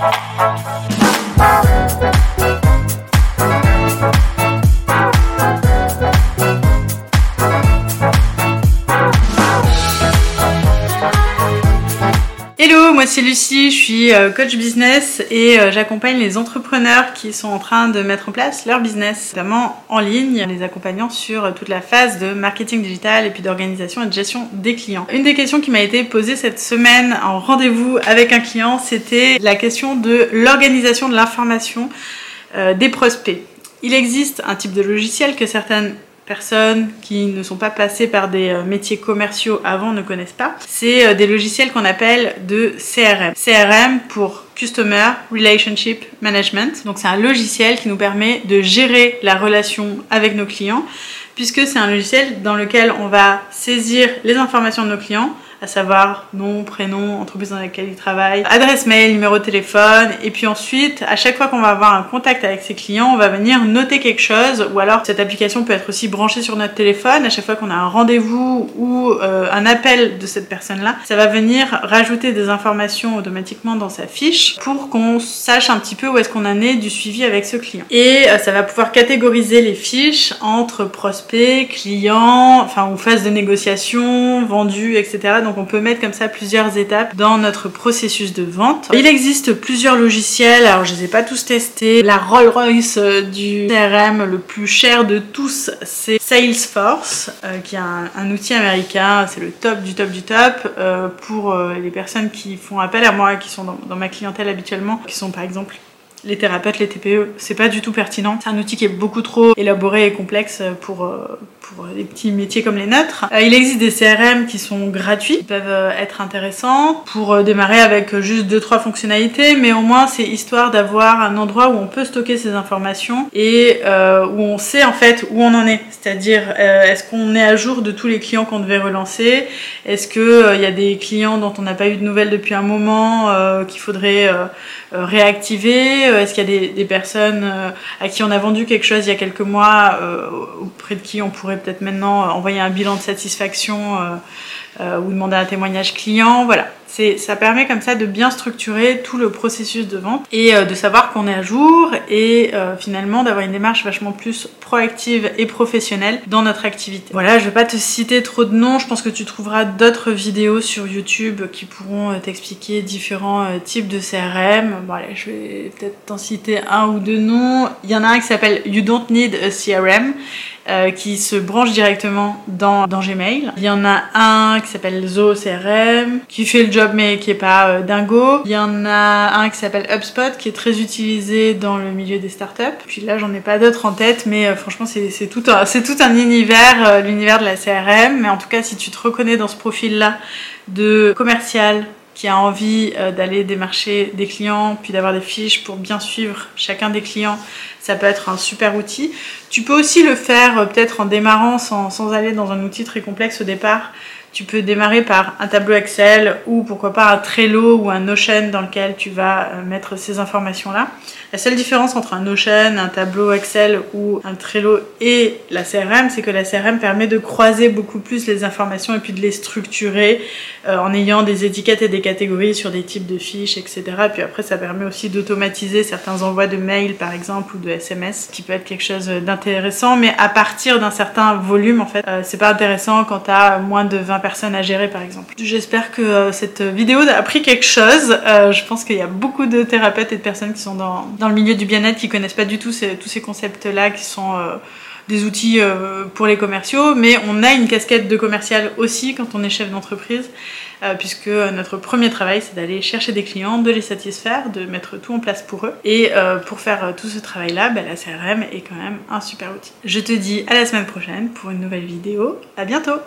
Thank you. Hello, moi c'est Lucie, je suis euh, coach business et euh, j'accompagne les entrepreneurs qui sont en train de mettre en place leur business, notamment en ligne, les accompagnant sur toute la phase de marketing digital et puis d'organisation et de gestion des clients. Une des questions qui m'a été posée cette semaine en rendez-vous avec un client, c'était la question de l'organisation de l'information euh, des prospects. Il existe un type de logiciel que certaines personnes qui ne sont pas passées par des euh, métiers commerciaux avant ne connaissent pas. C'est euh, des logiciels qu'on appelle de CRM. CRM pour Customer Relationship Management. Donc c'est un logiciel qui nous permet de gérer la relation avec nos clients puisque c'est un logiciel dans lequel on va saisir les informations de nos clients à savoir nom, prénom, entreprise dans laquelle il travaille, adresse mail, numéro de téléphone, et puis ensuite, à chaque fois qu'on va avoir un contact avec ses clients, on va venir noter quelque chose, ou alors cette application peut être aussi branchée sur notre téléphone, à chaque fois qu'on a un rendez-vous ou euh, un appel de cette personne-là, ça va venir rajouter des informations automatiquement dans sa fiche pour qu'on sache un petit peu où est-ce qu'on en est du suivi avec ce client. Et euh, ça va pouvoir catégoriser les fiches entre prospects, clients, enfin ou phase de négociation, vendus, etc. on peut mettre comme ça plusieurs étapes dans notre processus de vente. Il existe plusieurs logiciels, alors je les ai pas tous testés. La Rolls-Royce euh, du CRM le plus cher de tous, c'est Salesforce, euh, qui est un, outil américain, c'est le top du top du top euh, pour les personnes qui font appel à moi, qui sont dans ma clientèle habituellement, qui sont par exemple les thérapeutes, les TPE, c'est pas du tout pertinent. C'est un outil qui est beaucoup trop élaboré et complexe pour, euh, pour des petits métiers comme les nôtres. Euh, il existe des CRM qui sont gratuits, qui peuvent euh, être intéressants pour démarrer avec juste deux trois fonctionnalités, mais au moins c'est histoire d'avoir un endroit où on peut stocker ces informations et où on sait en fait où on en est. C'est-à-dire est-ce qu'on est à jour de tous les clients qu'on devait relancer? Est-ce que il y a des clients dont on n'a pas eu de nouvelles depuis un moment qu'il faudrait réactiver euh, est-ce qu'il y a des, personnes euh, à qui on a vendu quelque chose il y a quelques mois, euh, auprès de qui on pourrait peut-être maintenant envoyer un bilan de satisfaction ou demander un témoignage client Voilà, ça permet comme ça de bien structurer tout le processus de vente et de savoir qu'on est à jour et finalement d'avoir une démarche vachement plus proactive et professionnelle dans notre activité. Voilà, je vais pas te citer trop de noms, je pense que tu trouveras d'autres vidéos sur YouTube qui pourront t'expliquer différents types de CRM. Allez, je vais peut-être t'en citer un ou deux noms. Il y en a un qui s'appelle You Don't Need a CRM. Euh, qui se branche directement dans, Gmail. Il y en a un qui s'appelle Zo CRM, qui fait le job mais qui est pas euh, dingo. Il y en a un qui s'appelle HubSpot, qui est très utilisé dans le milieu des startups. Puis là, j'en ai pas d'autres en tête, mais euh, franchement, c'est tout, un, tout un univers, l'univers de la CRM. Mais en tout cas, si tu te reconnais dans ce profil-là de commercial, qui a envie euh, d'aller démarcher des clients, puis d'avoir des fiches pour bien suivre chacun des clients, ça peut être un super outil. Tu peux aussi le faire euh, peut-être en démarrant sans, sans, aller dans un outil très complexe au départ. Tu peux démarrer par un tableau Excel ou pourquoi pas un Trello ou un Notion dans lequel tu vas euh, mettre ces informations-là. La seule différence entre un Notion, un tableau Excel ou un Trello et la CRM, c'est que la CRM permet de croiser beaucoup plus les informations et puis de les structurer euh, en ayant des étiquettes et des catégories sur des types de fiches, etc. Et puis après, ça permet aussi d'automatiser certains envois de mails, par exemple, ou de SMS, qui peut être quelque chose d'intéressant, mais à partir d'un certain volume, en fait, euh, c'est pas intéressant quand tu as moins de 20 personnes à gérer par exemple. J'espère que euh, cette vidéo a appris quelque chose. Euh, je pense qu'il y a beaucoup de thérapeutes et de personnes qui sont dans, dans le milieu du bien-être qui connaissent pas du tout tous ces concepts-là qui sont euh, des outils pour les commerciaux, mais on a une casquette de commercial aussi quand on est chef d'entreprise, puisque notre premier travail c'est d'aller chercher des clients, de les satisfaire, de mettre tout en place pour eux. Et pour faire tout ce travail-là, bah, la CRM est quand même un super outil. Je te dis à la semaine prochaine pour une nouvelle vidéo. À bientôt